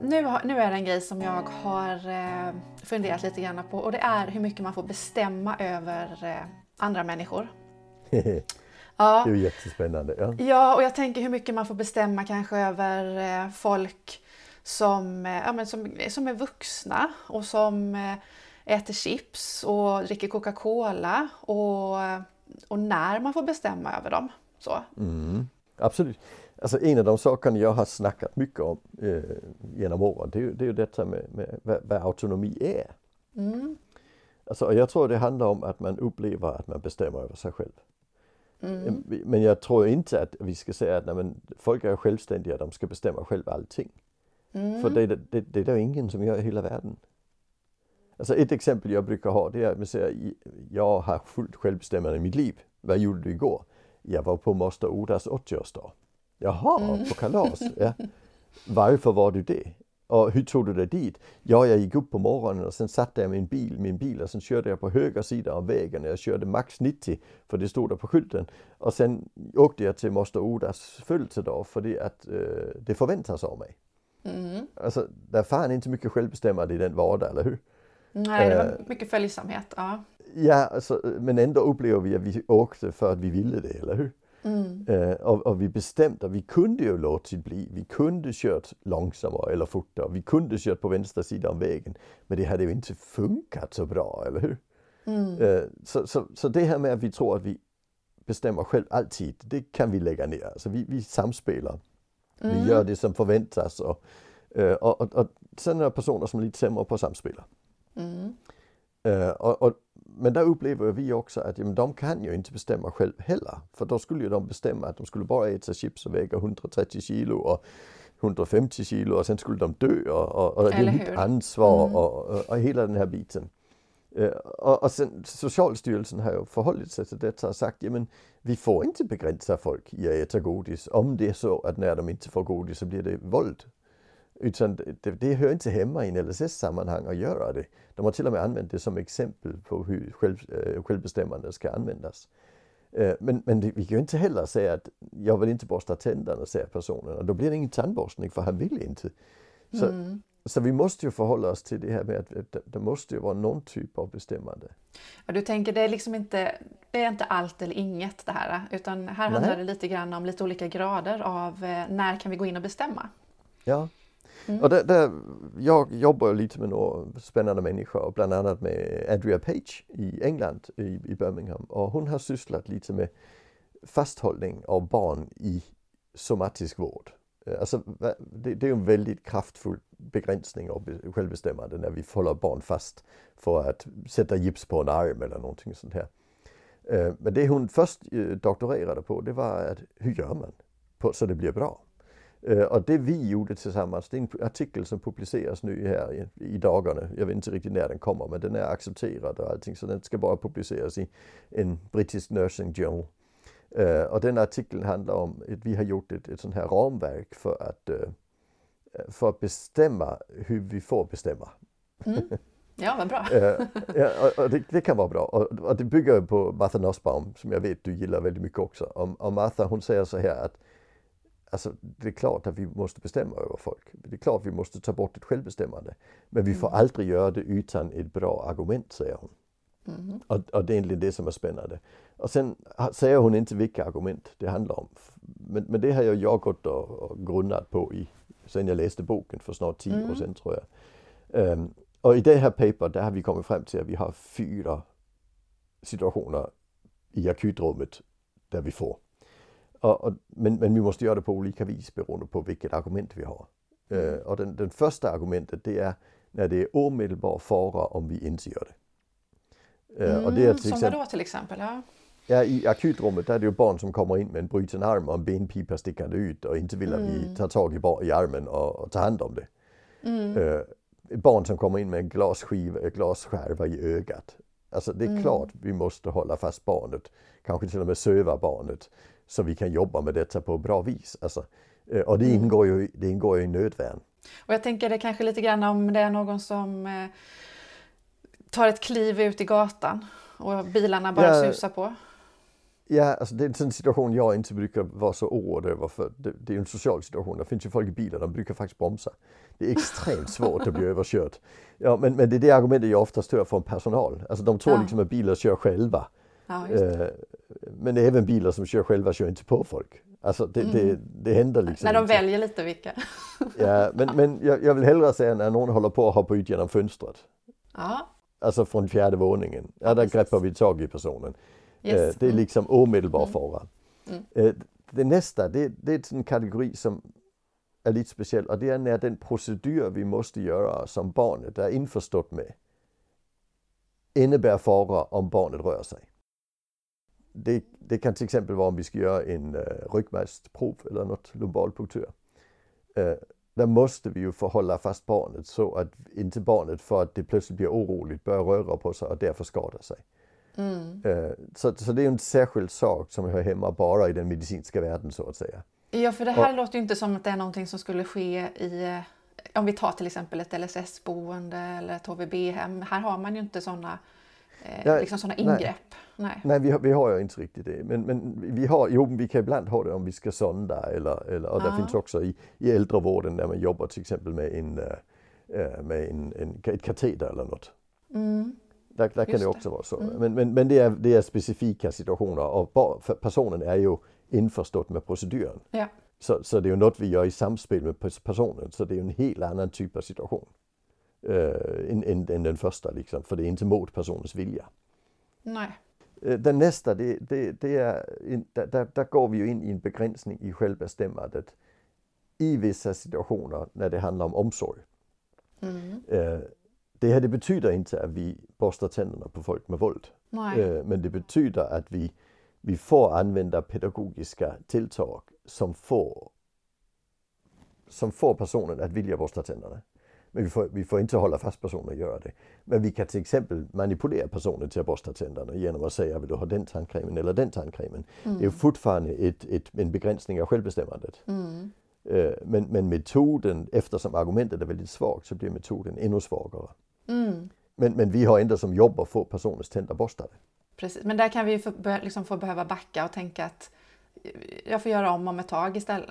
nu, har, nu är det en grej som jag har eh, funderat lite grann på och det är hur mycket man får bestämma över eh, andra människor. ja. Det är jättespännande. Ja. ja, och jag tänker hur mycket man får bestämma kanske över eh, folk som, ja, men som, som är vuxna och som äter chips och dricker Coca-Cola och, och när man får bestämma över dem. Så. Mm, absolut. Alltså en av de sakerna jag har snackat mycket om eh, genom åren, det är ju, det är ju detta med, med vad, vad, autonomi är. Mm. Alltså, jag tror det handlar om att man upplever att man bestämmer över sig själv. Mm. Men jag tror inte att vi ska säga att nej, men, folk är självständiga, de ska bestämma själva allting. Mm. För det, det, det, det är det ingen som gör i hela världen. Alltså ett exempel jag brukar ha det är att man säger jag har fullt självbestämmande i mitt liv. Vad gjorde du igår? Jag var på moster Odas 80-årsdag. Jaha, mm. på kalas. Ja. Varför var du det? Och hur tog du dig dit? Ja, jag gick upp på morgonen och sen satte jag min bil, min bil och sen körde jag på höger sida av vägen. Jag körde max 90 för det stod där på skylten. Och sen åkte jag till moster Odas födelsedag för att uh, det förväntas av mig. Mm. Alltså, det är fan inte mycket självbestämmande i den vardag, eller hur? Nej, det var uh, mycket följsamhet. Ja, ja alltså, men ändå upplever vi att vi åkte för att vi ville det, eller hur? Mm. Uh, och, och, vi bestämde, vi kunde ju låtit bli. Vi kunde kört långsammare eller fortare. Vi kunde kört på vänstra sidan vägen. Men det hade ju inte funkat så bra, eller hur? Mm. Uh, så, så, så det här med att vi tror att vi bestämmer själv alltid, det kan vi lägga ner. Alltså vi, vi samspelar. Mm. Vi gör det som förväntas. Och, och, och, och sen är det personer som är lite sämre på att samspela. Mm. Uh, och, och, men där upplever vi också att jamen, de kan ju inte bestämma själv heller. För då skulle ju de bestämma att de skulle bara äta chips och väga 130 kilo och 150 kilo och sen skulle de dö och, och, och det är mitt ansvar mm. och, och, och, hela den här biten. Uh, och, och sen Socialstyrelsen har ju förhållit sig till detta och sagt att vi får inte begränsa folk i att äta godis om det är så att när de inte får godis så blir det våld. Utan det, det hör inte hemma i en LSS-sammanhang att göra det. De har till och med använt det som exempel på hur själv, äh, självbestämmande ska användas. Äh, men, men det, vi kan ju inte heller säga att jag vill inte borsta tänderna, säger personen. Då blir det ingen tandborstning för han vill inte. Så, mm. så vi måste ju förhålla oss till det här med att det måste ju vara någon typ av bestämmande. Ja, du tänker det är liksom inte, det är inte allt eller inget det här, utan här handlar det lite grann om lite olika grader av eh, när kan vi gå in och bestämma? Ja, Mm. Och det, det, jag jobbar lite med några spännande människor, bland annat med Andrea Page i England, i, i Birmingham. Och hon har sysslat lite med fasthållning av barn i somatisk vård. Eh, alltså, det, det är en väldigt kraftfull begränsning av självbestämmande när vi håller barn fast för att sätta gips på en arm eller någonting sånt här. Eh, men det hon först eh, doktorerade på, det var att hur gör man så det blir bra? Øh, och det vi gjorde tillsammans, det är en artikel som publiceras nu här i, i dagarna. Jag vet inte riktigt när den kommer, men den är accepterad och allting, så den ska bara publiceras i en brittisk nursing journal. Uh, och den artikeln handlar om att vi har gjort ett, ett sånt här ramverk för att, uh, för att bestämma hur vi får bestämma. Mm. Ja, vad bra. uh, ja, och det, det, kan vara bra. Och, och, det bygger på Martha Nussbaum som jag vet du gillar väldigt mycket också. Och, och Martha hon säger så här att Alltså, det är klart att vi måste bestämma över folk. Det är klart att vi måste ta bort ett självbestämmande. Men vi får mm. aldrig göra det utan ett bra argument, säger hon. Mm. Och, och, det är egentligen det som är spännande. Och sen säger hon inte vilka argument det handlar om. Men, men det har jag, jag gått och, och grunnat på i, sen jag läste boken för snart tio mm. år sedan tror jag. Um, och i det här paper där har vi kommit fram till att vi har fyra situationer i akutrummet där vi får och, och, men, men vi måste göra det på olika vis beroende på vilket argument vi har. Mm. Uh, och den, den första argumentet det är när det är omedelbar fara om vi inte gör det. Uh, mm, och det är till som vadå till exempel? Ja. Ja, i akutrummet där är det ju barn som kommer in med en bruten arm och en benpipa stickande ut och inte vill att mm. vi tar tag i, i armen och, och tar hand om det. Mm. Uh, barn som kommer in med en glasskiva, glasskärva i ögat. Alltså det är mm. klart vi måste hålla fast barnet, kanske till och med söva barnet så vi kan jobba med detta på ett bra vis. Alltså, eh, och det mm. ingår, ju, det ingår ju i nödvärn. Och jag tänker det kanske lite grann om det är någon som eh, tar ett kliv ut i gatan och bilarna bara ja, susar på. Ja, alltså det är en sån situation jag inte brukar vara så oroad över för det, det är en social situation. Det finns ju folk i bilar, de brukar faktiskt bromsa. Det är extremt svårt att bli överkörd. Ja, men, men det är det argumentet jag oftast hör från personal. Alltså de tror Ja. liksom att bilar kör själva. Ja, just det. Eh, men även bilar som kör själva kör inte på folk. Alltså det, det, det händer liksom När de inte. väljer lite vilka. Ja, men men jag, jag vill hellre säga när någon håller på att hoppa ut genom fönstret. Ja, Alltså från fjärde våningen. Ja, där precis. greppar vi tag i personen. yes. Eh, Det är Mm. liksom omedelbar fara. Eh, Det nästa, det, det är en kategori som är lite speciell och det är när den procedur vi måste göra som barnet är införstått med innebär fara om barnet rör sig. Det, det kan till exempel vara om vi ska göra en uh, ryggmärgsprov eller något lumbalpunktur. Uh, där måste vi ju förhålla fast barnet så att inte barnet för att det plötsligt blir oroligt börjar röra på sig och därför skadar sig. Mm. Eh, Så, så det är en särskild sak som hör hemma bara i den medicinska världen så att säga. Ja, för det här låter ju inte som att det är någonting som skulle ske i, eh, om vi tar till exempel ett LSS-boende eller ett HVB-hem. Här har man ju inte sådana eh, liksom såna nej. ingrepp. Nej. Nej, vi har, vi har ju inte riktigt det. Men, men vi har, jo, vi kan ibland ha det om vi ska sonda eller, eller och det finns också i, i äldrevården där man jobbar till exempel med, en, eh, med en, en, ett kateter eller något. Mm. Där, där kan det det. också vara så. Men, men, men det, är, det är specifika situationer och personen är ju införstått med proceduren. Ja. Så, så det är ju något vi gör i samspel med pers- personen. Så det är ju en helt annan typ av situation. Än, än, än den första liksom, för det är inte mot personens vilja. Nej. Eh, Den nästa, det, det, det är, in- där, där, går vi ju in i en begränsning i självbestämmandet i vissa situationer när det handlar om omsorg. Mm. Eh, Det här det betyder inte att vi borstar tänderna på folk med våld. Eh, Men det betyder att vi, vi får använda pedagogiska tilltag som får, som får personen att vilja borsta tänderna. Men vi får, vi får inte hålla fast personen att göra det. Men vi kan till exempel manipulera personen till att borsta tänderna genom att säga vill du ha den tandkrämen eller den tandkrämen. Det är fortfarande ett, ett, en begränsning av självbestämmandet. Mm. Eh, Men, men metoden, eftersom argumentet är väldigt svagt så blir metoden ännu svagare. Mm. Men, men vi har ändå som jobbar få personens tänder borstade. Precis. Men där kan vi få, liksom få behöva backa och tänka att jag får göra om om ett tag istället.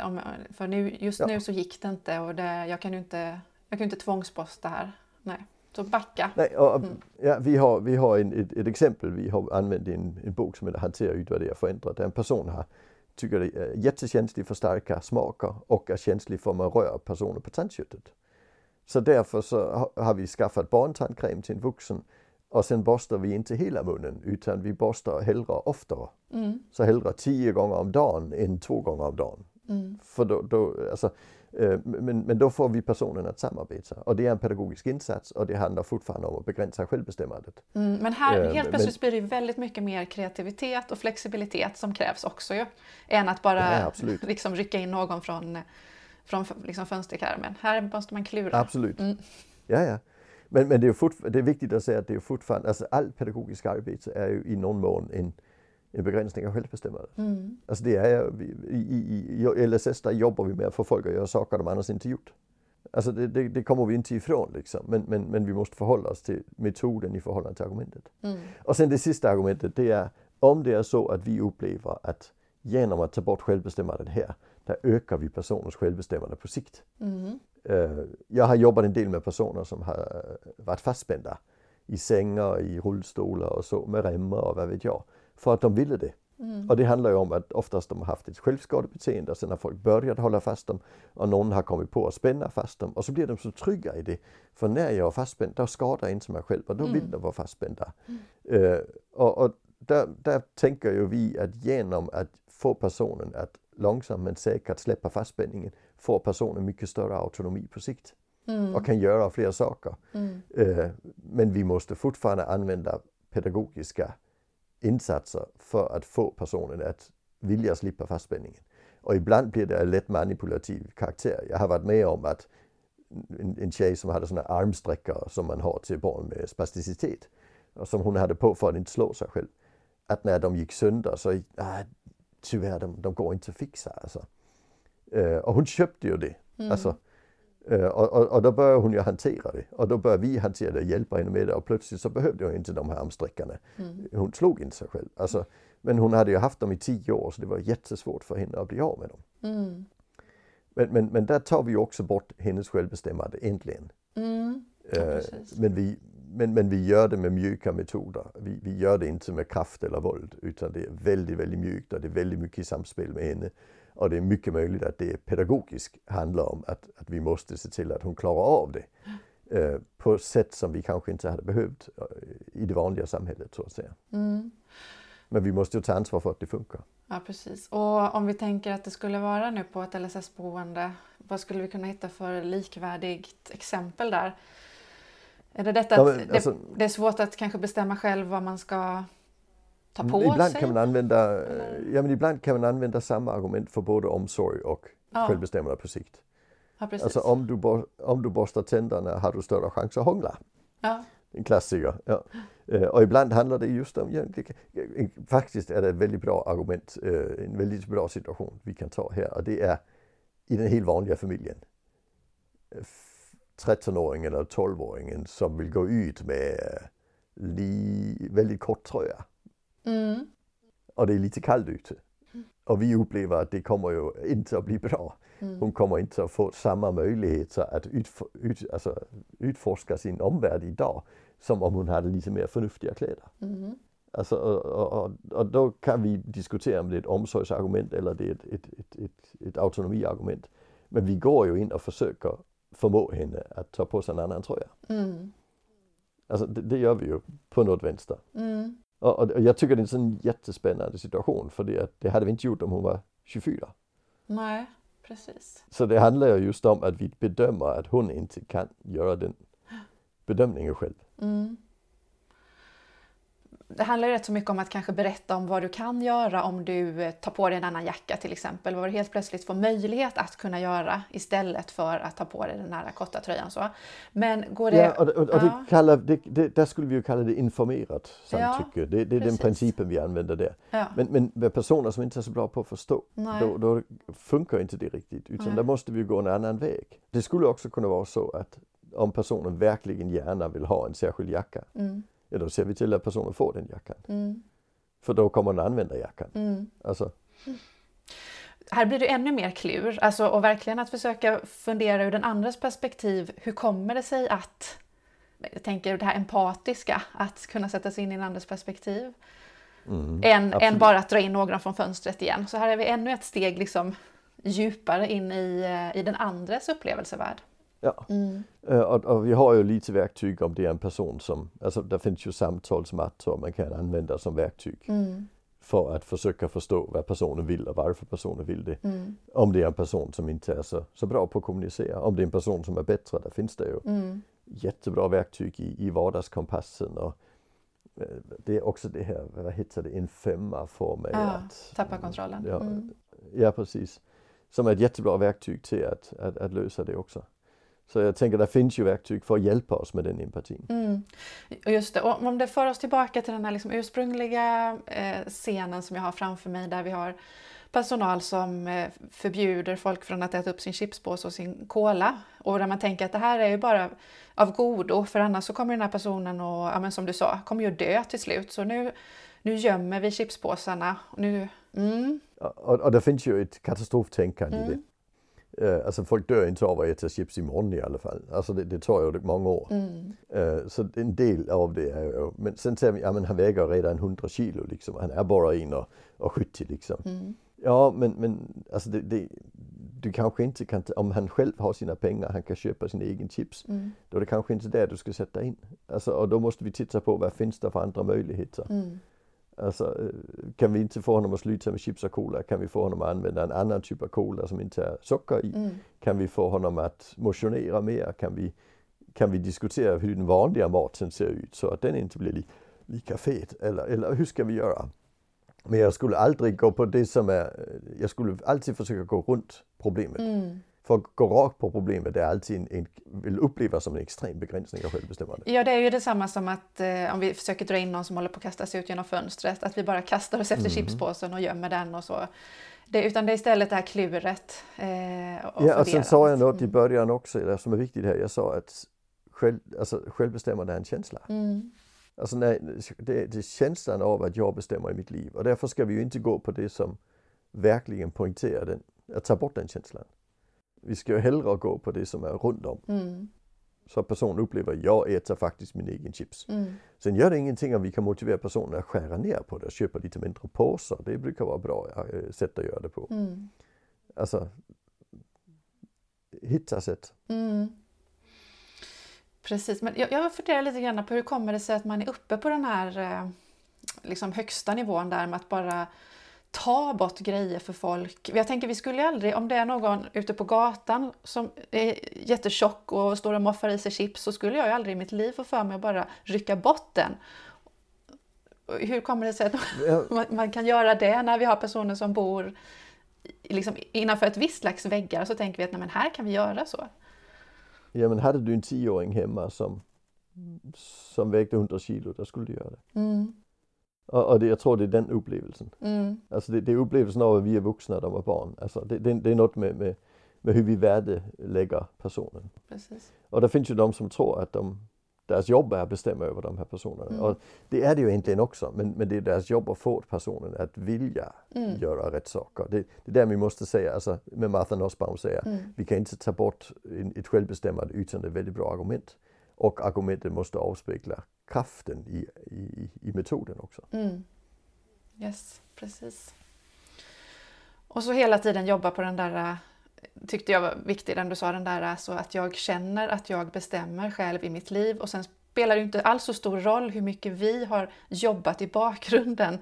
För nu, just Ja. nu så gick det inte och det, jag kan ju inte, jag kan inte tvångsposta här. Nej. Så backa. Nej, och, ja, vi har, vi har en, ett, ett exempel. Vi har använt en, en bok som heter Hantera, utvärdera, förändra. Där en person har, tycker det är jättekänslig för starka smaker och är känslig för om man rör personer på tandköttet. Så därför så ha- har vi skaffat barntandkräm till en vuxen och sen borstar vi inte hela munnen utan vi borstar hellre oftare. Mm. Så hellre tio gånger om dagen än två gånger om dagen. Mm. För då, då, alltså, eh, men, men då får vi personen att samarbeta. Och det är en pedagogisk insats och det handlar fortfarande om att begränsa självbestämmandet. Mm. Men här Eh, helt men- plötsligt blir det väldigt mycket mer kreativitet och flexibilitet som krävs också ju. Än att bara Ja, liksom rycka in någon från, från liksom fönsterkarmen. Här måste man klura. Absolut. Mm. Ja, ja. Men, men det, är det är viktigt att säga att det är fortfarande, alltså allt pedagogiskt arbete är ju i någon mån en, en begränsning av självbestämmandet. Mm. Alltså det är, i, i, i LSS där jobbar vi med att få folk att göra saker de annars inte gjort. Alltså det, det, det kommer vi inte ifrån liksom. Men, men, men vi måste förhålla oss till metoden i förhållande till argumentet. Mm. Och sen det sista argumentet det är om det är så att vi upplever att genom att ta bort självbestämmandet här, där ökar vi personens självbestämmande på sikt. Mm. Eh, Jag har jobbat en del med personer som har varit fastspända i sängar, i rullstolar och så med remmar och vad vet jag. För att de ville det. Mm. Och det handlar ju om att oftast de har haft ett självskadebeteende och sen har folk börjat hålla fast dem och någon har kommit på att spänna fast dem och så blir de så trygga i det. För när jag är fastspänd, då skadar jag inte mig själv och då vill de vara fastspända. Eh, och och där, där tänker ju vi att genom att få personen att långsamt men säkert släppa fastspänningen får personen mycket större autonomi på sikt Mm. och kan göra fler saker. Mm. Eh, men vi måste fortfarande använda pedagogiska insatser för att få personen att vilja slippa fastspänningen. Och ibland blir det lätt manipulativ karaktär. Jag har varit med om att en, en tjej som hade sådana armsträckare som man har till barn med spasticitet och som hon hade på för att inte slå sig själv. Att när de gick sönder så, ah, tyvärr, de, de går inte att fixa alltså. Eh, och hon köpte ju det. Alltså, Uh, och, och, och, då börjar hon ju hantera det. Och då börjar vi hantera det och hjälpa henne med det. Och plötsligt så behövde hon inte de här armsträckarna. Mm. Hon slog inte sig själv. Alltså, men hon hade ju haft dem i tio år så det var jättesvårt för henne att bli av med dem. Mm. Men, men, men där tar vi också bort hennes självbestämmande äntligen. Mm. Ja, uh, men, vi, men, men vi gör det med mjuka metoder. Vi, vi gör det inte med kraft eller våld utan det är väldigt, väldigt mjukt och det är väldigt mycket i samspel med henne. Och det är mycket möjligt att det pedagogiskt handlar om att, att vi måste se till att hon klarar av det. Eh, på sätt som vi kanske inte hade behövt eh, i det vanliga samhället så att säga. Mm. Men vi måste ju ta ansvar för att det funkar. Ja precis. Och om vi tänker att det skulle vara nu på ett LSS-boende, vad skulle vi kunna hitta för likvärdigt exempel där? Är det detta ja, men, alltså, det, det, är svårt att kanske bestämma själv vad man ska ta på ibland sig? Kan man använda, ja, men ibland kan man använda samma argument för både omsorg och ja. självbestämmande på sikt. Ja, alltså om du, om du borstar tänderna har du större chans att hångla. Ja. En klassiker. Ja. Eh, och ibland handlar det just om, ja, det, faktiskt är det ett väldigt bra argument, eh, en väldigt bra situation vi kan ta här och det är i den helt vanliga familjen. 13-åringen eller 12-åringen som vill gå ut med li, väldigt kort tröja. Mm. Och det är lite kallt ute. Och vi upplever att det kommer ju inte att bli bra. Mm. Hon kommer inte att få samma möjligheter att utf ut, alltså, utforska sin omvärld idag som om hon hade lite mer förnuftiga kläder. Mm. Alltså, och, och, och, då kan vi diskutera om det är ett omsorgsargument eller det är ett, ett, ett, ett, ett autonomiargument. Men vi går ju in och försöker förmå henne att ta på sig en annan tröja. Mm. Alltså det, det, gör vi ju på något vänster. Mm. Och, och, jag tycker det är en sån jättespännande situation för det, det hade vi inte gjort om hon var 24. Nej, precis. Så det handlar ju just om att vi bedömer att hon inte kan göra den bedömningen själv. Mm det handlar ju rätt så mycket om att kanske berätta om vad du kan göra om du eh, tar på dig en annan jacka till exempel. Vad du helt plötsligt får möjlighet att kunna göra istället för att ta på dig den här korta tröjan. Så. Men går det... Ja, och, och, och det kallar, det, det, där skulle vi ju kalla det informerat samtycke. Ja, det, det är den principen vi använder där. Ja. Men, men med personer som inte är så bra på att förstå, då, då, funkar inte det riktigt. Utan Nej. där måste vi gå en annan väg. Det skulle också kunna vara så att om personen verkligen gärna vill ha en särskild jacka mm ja då ser vi till att personen får den jackan. Mm. För då kommer den använda jackan. Mm. Alltså. Här blir det ännu mer klur, alltså, och verkligen att försöka fundera ur den andras perspektiv. Hur kommer det sig att, jag tänker det här empatiska, att kunna sätta sig in i den andras perspektiv. Mm, än, än, bara att dra in några från fönstret igen. Så här är vi ännu ett steg liksom djupare in i, eh, i den andres upplevelsevärld. Ja, mm. uh, och, och, vi har ju lite verktyg om det är en person som, alltså det finns ju samtalsmattor man kan använda som verktyg. Mm. För att försöka förstå vad personen vill och varför personen vill det. Mm. Om det är en person som inte är så, så bra på att kommunicera. Om det är en person som är bättre, där finns det ju mm. jättebra verktyg i, i vardagskompassen. Och, uh, det är också det här, vad heter det, en femma för mig. Ja, att, tappa kontrollen. Ja, mm. ja, precis. Som är ett jättebra verktyg till att, att, att lösa det också. Så jag tänker det finns ju verktyg för att hjälpa oss med den empatin. Mm. Just det, och om det för oss tillbaka till den här liksom ursprungliga eh, scenen som jag har framför mig där vi har personal som eh, förbjuder folk från att äta upp sin chipspåse och sin cola. Och där man tänker att det här är ju bara av godo för annars så kommer den här personen och, ja men som du sa, kommer ju dö till slut. Så nu, nu gömmer vi chipspåsarna. Nu, mm. och, och det finns ju ett katastroftänkande mm. i det. Uh, alltså folk dör inte av att äta chips imorgon i alla fall. Alltså det, det tar ju många år. Mm. Uh, så en del av det är ju, men sen säger vi, ja men han väger redan 100 kilo liksom. Han är bara 1,70 liksom. Mm. Ja men, men alltså det, det, du kanske inte kan, om han själv har sina pengar, han kan köpa sin egen chips. Mm. Då är det kanske inte där du ska sätta in. Alltså, och då måste vi titta på vad finns det för andra möjligheter. Mm. Alltså, kan vi inte få honom att sluta med chips och cola? Kan vi få honom att använda en annan typ av cola som inte är socker i? Mm. Kan vi få honom att motionera mer? Kan vi, kan vi diskutera hur den vanliga maten ser ut så att den inte blir li, lika fet? Eller, eller hur ska vi göra? Men jag skulle aldrig gå på det som är, jag skulle alltid försöka gå runt problemet. Mm. För att gå rakt på problemet är alltid en, en, vill upplevas som en extrem begränsning av självbestämmande. Ja, det är ju detsamma som att eh, om vi försöker dra in någon som håller på att kasta sig ut genom fönstret, att vi bara kastar oss efter mm. chipspåsen och gömmer den och så. Det, utan det är istället det här kluret. Eh, och ja, och sen sa jag något i början också det som är viktigt här. Jag sa att själv, alltså, självbestämmande är en känsla. Mm. Alltså när, det, det är känslan av att jag bestämmer i mitt liv och därför ska vi ju inte gå på det som verkligen poängterar den, att ta bort den känslan. Vi ska ju hellre gå på det som är runt om. Mm. Så att personen upplever att jag äter faktiskt min egen chips. Mm. Sen gör det ingenting om vi kan motivera personen att skära ner på det och köpa lite mindre påsar. Det brukar vara bra sätt att göra det på. Mm. Alltså, hitta sätt. Mm. Precis, men jag, jag funderar lite grann på hur kommer det sig att man är uppe på den här eh, liksom högsta nivån där med att bara ta bort grejer för folk. Jag tänker vi skulle aldrig, om det är någon ute på gatan som är jättetjock och står och moffar i sig chips så skulle jag ju aldrig i mitt liv få för mig att bara rycka bort den. Hur kommer det sig att man kan göra det när vi har personer som bor liksom innanför ett visst slags väggar så tänker vi att nej, men här kan vi göra så. Ja men hade du en tioåring hemma som, som vägde 100 kilo, då skulle du göra det. Mm. Och, och det, jag tror det är den upplevelsen. Mm. Alltså det, det är upplevelsen av att vi är vuxna, de är barn. Alltså det, det, det är något med, med, med hur vi värdelägger personen. Precis. Och det finns ju de som tror att de, deras jobb är att bestämma över de här personerna. Mm. Och det är det ju egentligen också, men, men det är deras jobb att få personen att vilja mm. göra rätt saker. Det, det är där vi måste säga, alltså med Martha Nussbaum säger, mm. vi kan inte ta bort ett självbestämmande utan ett väldigt bra argument. Och argumentet måste avspegla kraften i, i, i metoden också. Mm. Yes, precis. Och så hela tiden jobba på den där, tyckte jag var viktig, den du sa, den där så att jag känner att jag bestämmer själv i mitt liv och sen spelar det inte alls så stor roll hur mycket vi har jobbat i bakgrunden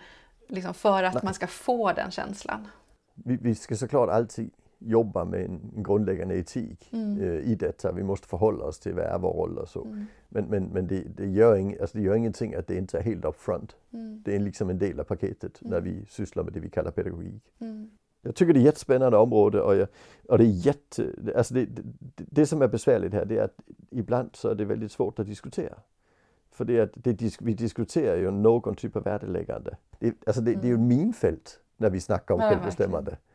liksom för att Nej. man ska få den känslan. Vi, vi ska såklart alltid jobba med en, grundläggande etik mm. eh, i detta. Vi måste förhålla oss till vad är vår roll och så. Mm. Men, men, men det, det, gör ing, alltså det gör ingenting att det inte är helt upfront. Mm. Det är liksom en del av paketet när vi sysslar med det vi kallar pedagogik. Jag tycker det är ett jättespännande område och, jag, och det är jätte, alltså det, det, det, som är besvärligt här det är att ibland så är det väldigt svårt att diskutera. För det att det, vi diskuterar ju någon typ av värdeläggande. Det, alltså det, det är ju ett minfält när vi snackar om ja, självbestämmande. Verkligen.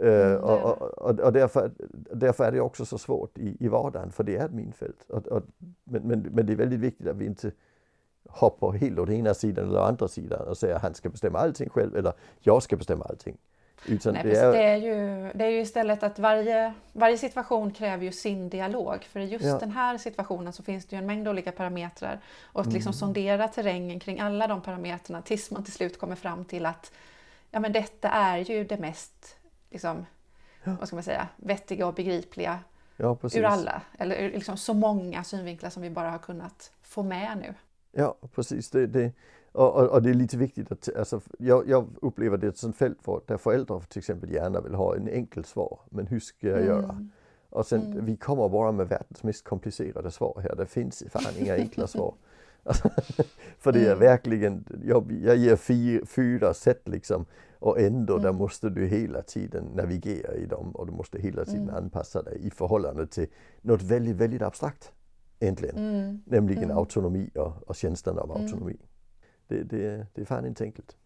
Mm, och, och, och därför, därför, är det också så svårt i, i vardagen, för det är ett minfält. Och, men, men, men, det är väldigt viktigt att vi inte hoppar helt åt ena sidan eller andra sidan och säger att han ska bestämma allting själv eller jag ska bestämma allting. Utan Nej, det, är... Det, är ju, det är ju istället att varje, varje situation kräver ju sin dialog. För i just ja. den här situationen så finns det ju en mängd olika parametrar. Och att mm. liksom sondera terrängen kring alla de parametrarna tills man till slut kommer fram till att ja, men detta är ju det mest liksom, ja. vad ska man säga, vettiga och begripliga ja, ur alla, eller ur liksom så många synvinklar som vi bara har kunnat få med nu. Ja, precis. Det, det, och, och, och, det är lite viktigt att, alltså, jag, jag upplever det som fält för, där föräldrar till exempel gärna vill ha en enkel svar, men hur ska jag mm. göra? Och sen, mm. vi kommer bara med världens mest komplicerade svar här. Det finns fan inga enkla svar. Alltså, för det är mm. verkligen, jag, jag ger fyra, fyra sätt liksom och ändå mm. där måste du hela tiden navigera i dem och du måste hela tiden mm. anpassa dig i förhållande till något väldigt, väldigt abstrakt egentligen. Mm. Nämligen mm. autonomi och, och känslan av mm. autonomi. Det, det, det är fan inte enkelt.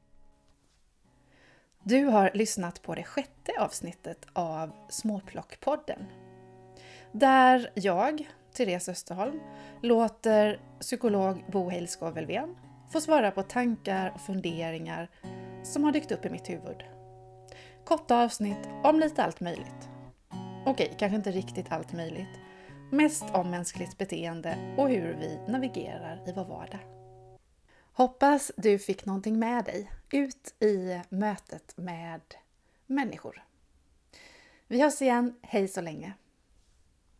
Du har lyssnat på det sjätte avsnittet av Småplockpodden. Där jag, Therese Österholm, låter psykolog Bo Heilskov få svara på tankar och funderingar som har dykt upp i mitt huvud. Korta avsnitt om lite allt möjligt. Okej, kanske inte riktigt allt möjligt. Mest om mänskligt beteende och hur vi navigerar i vår vardag. Hoppas du fick någonting med dig ut i mötet med människor. Vi hörs igen, hej så länge!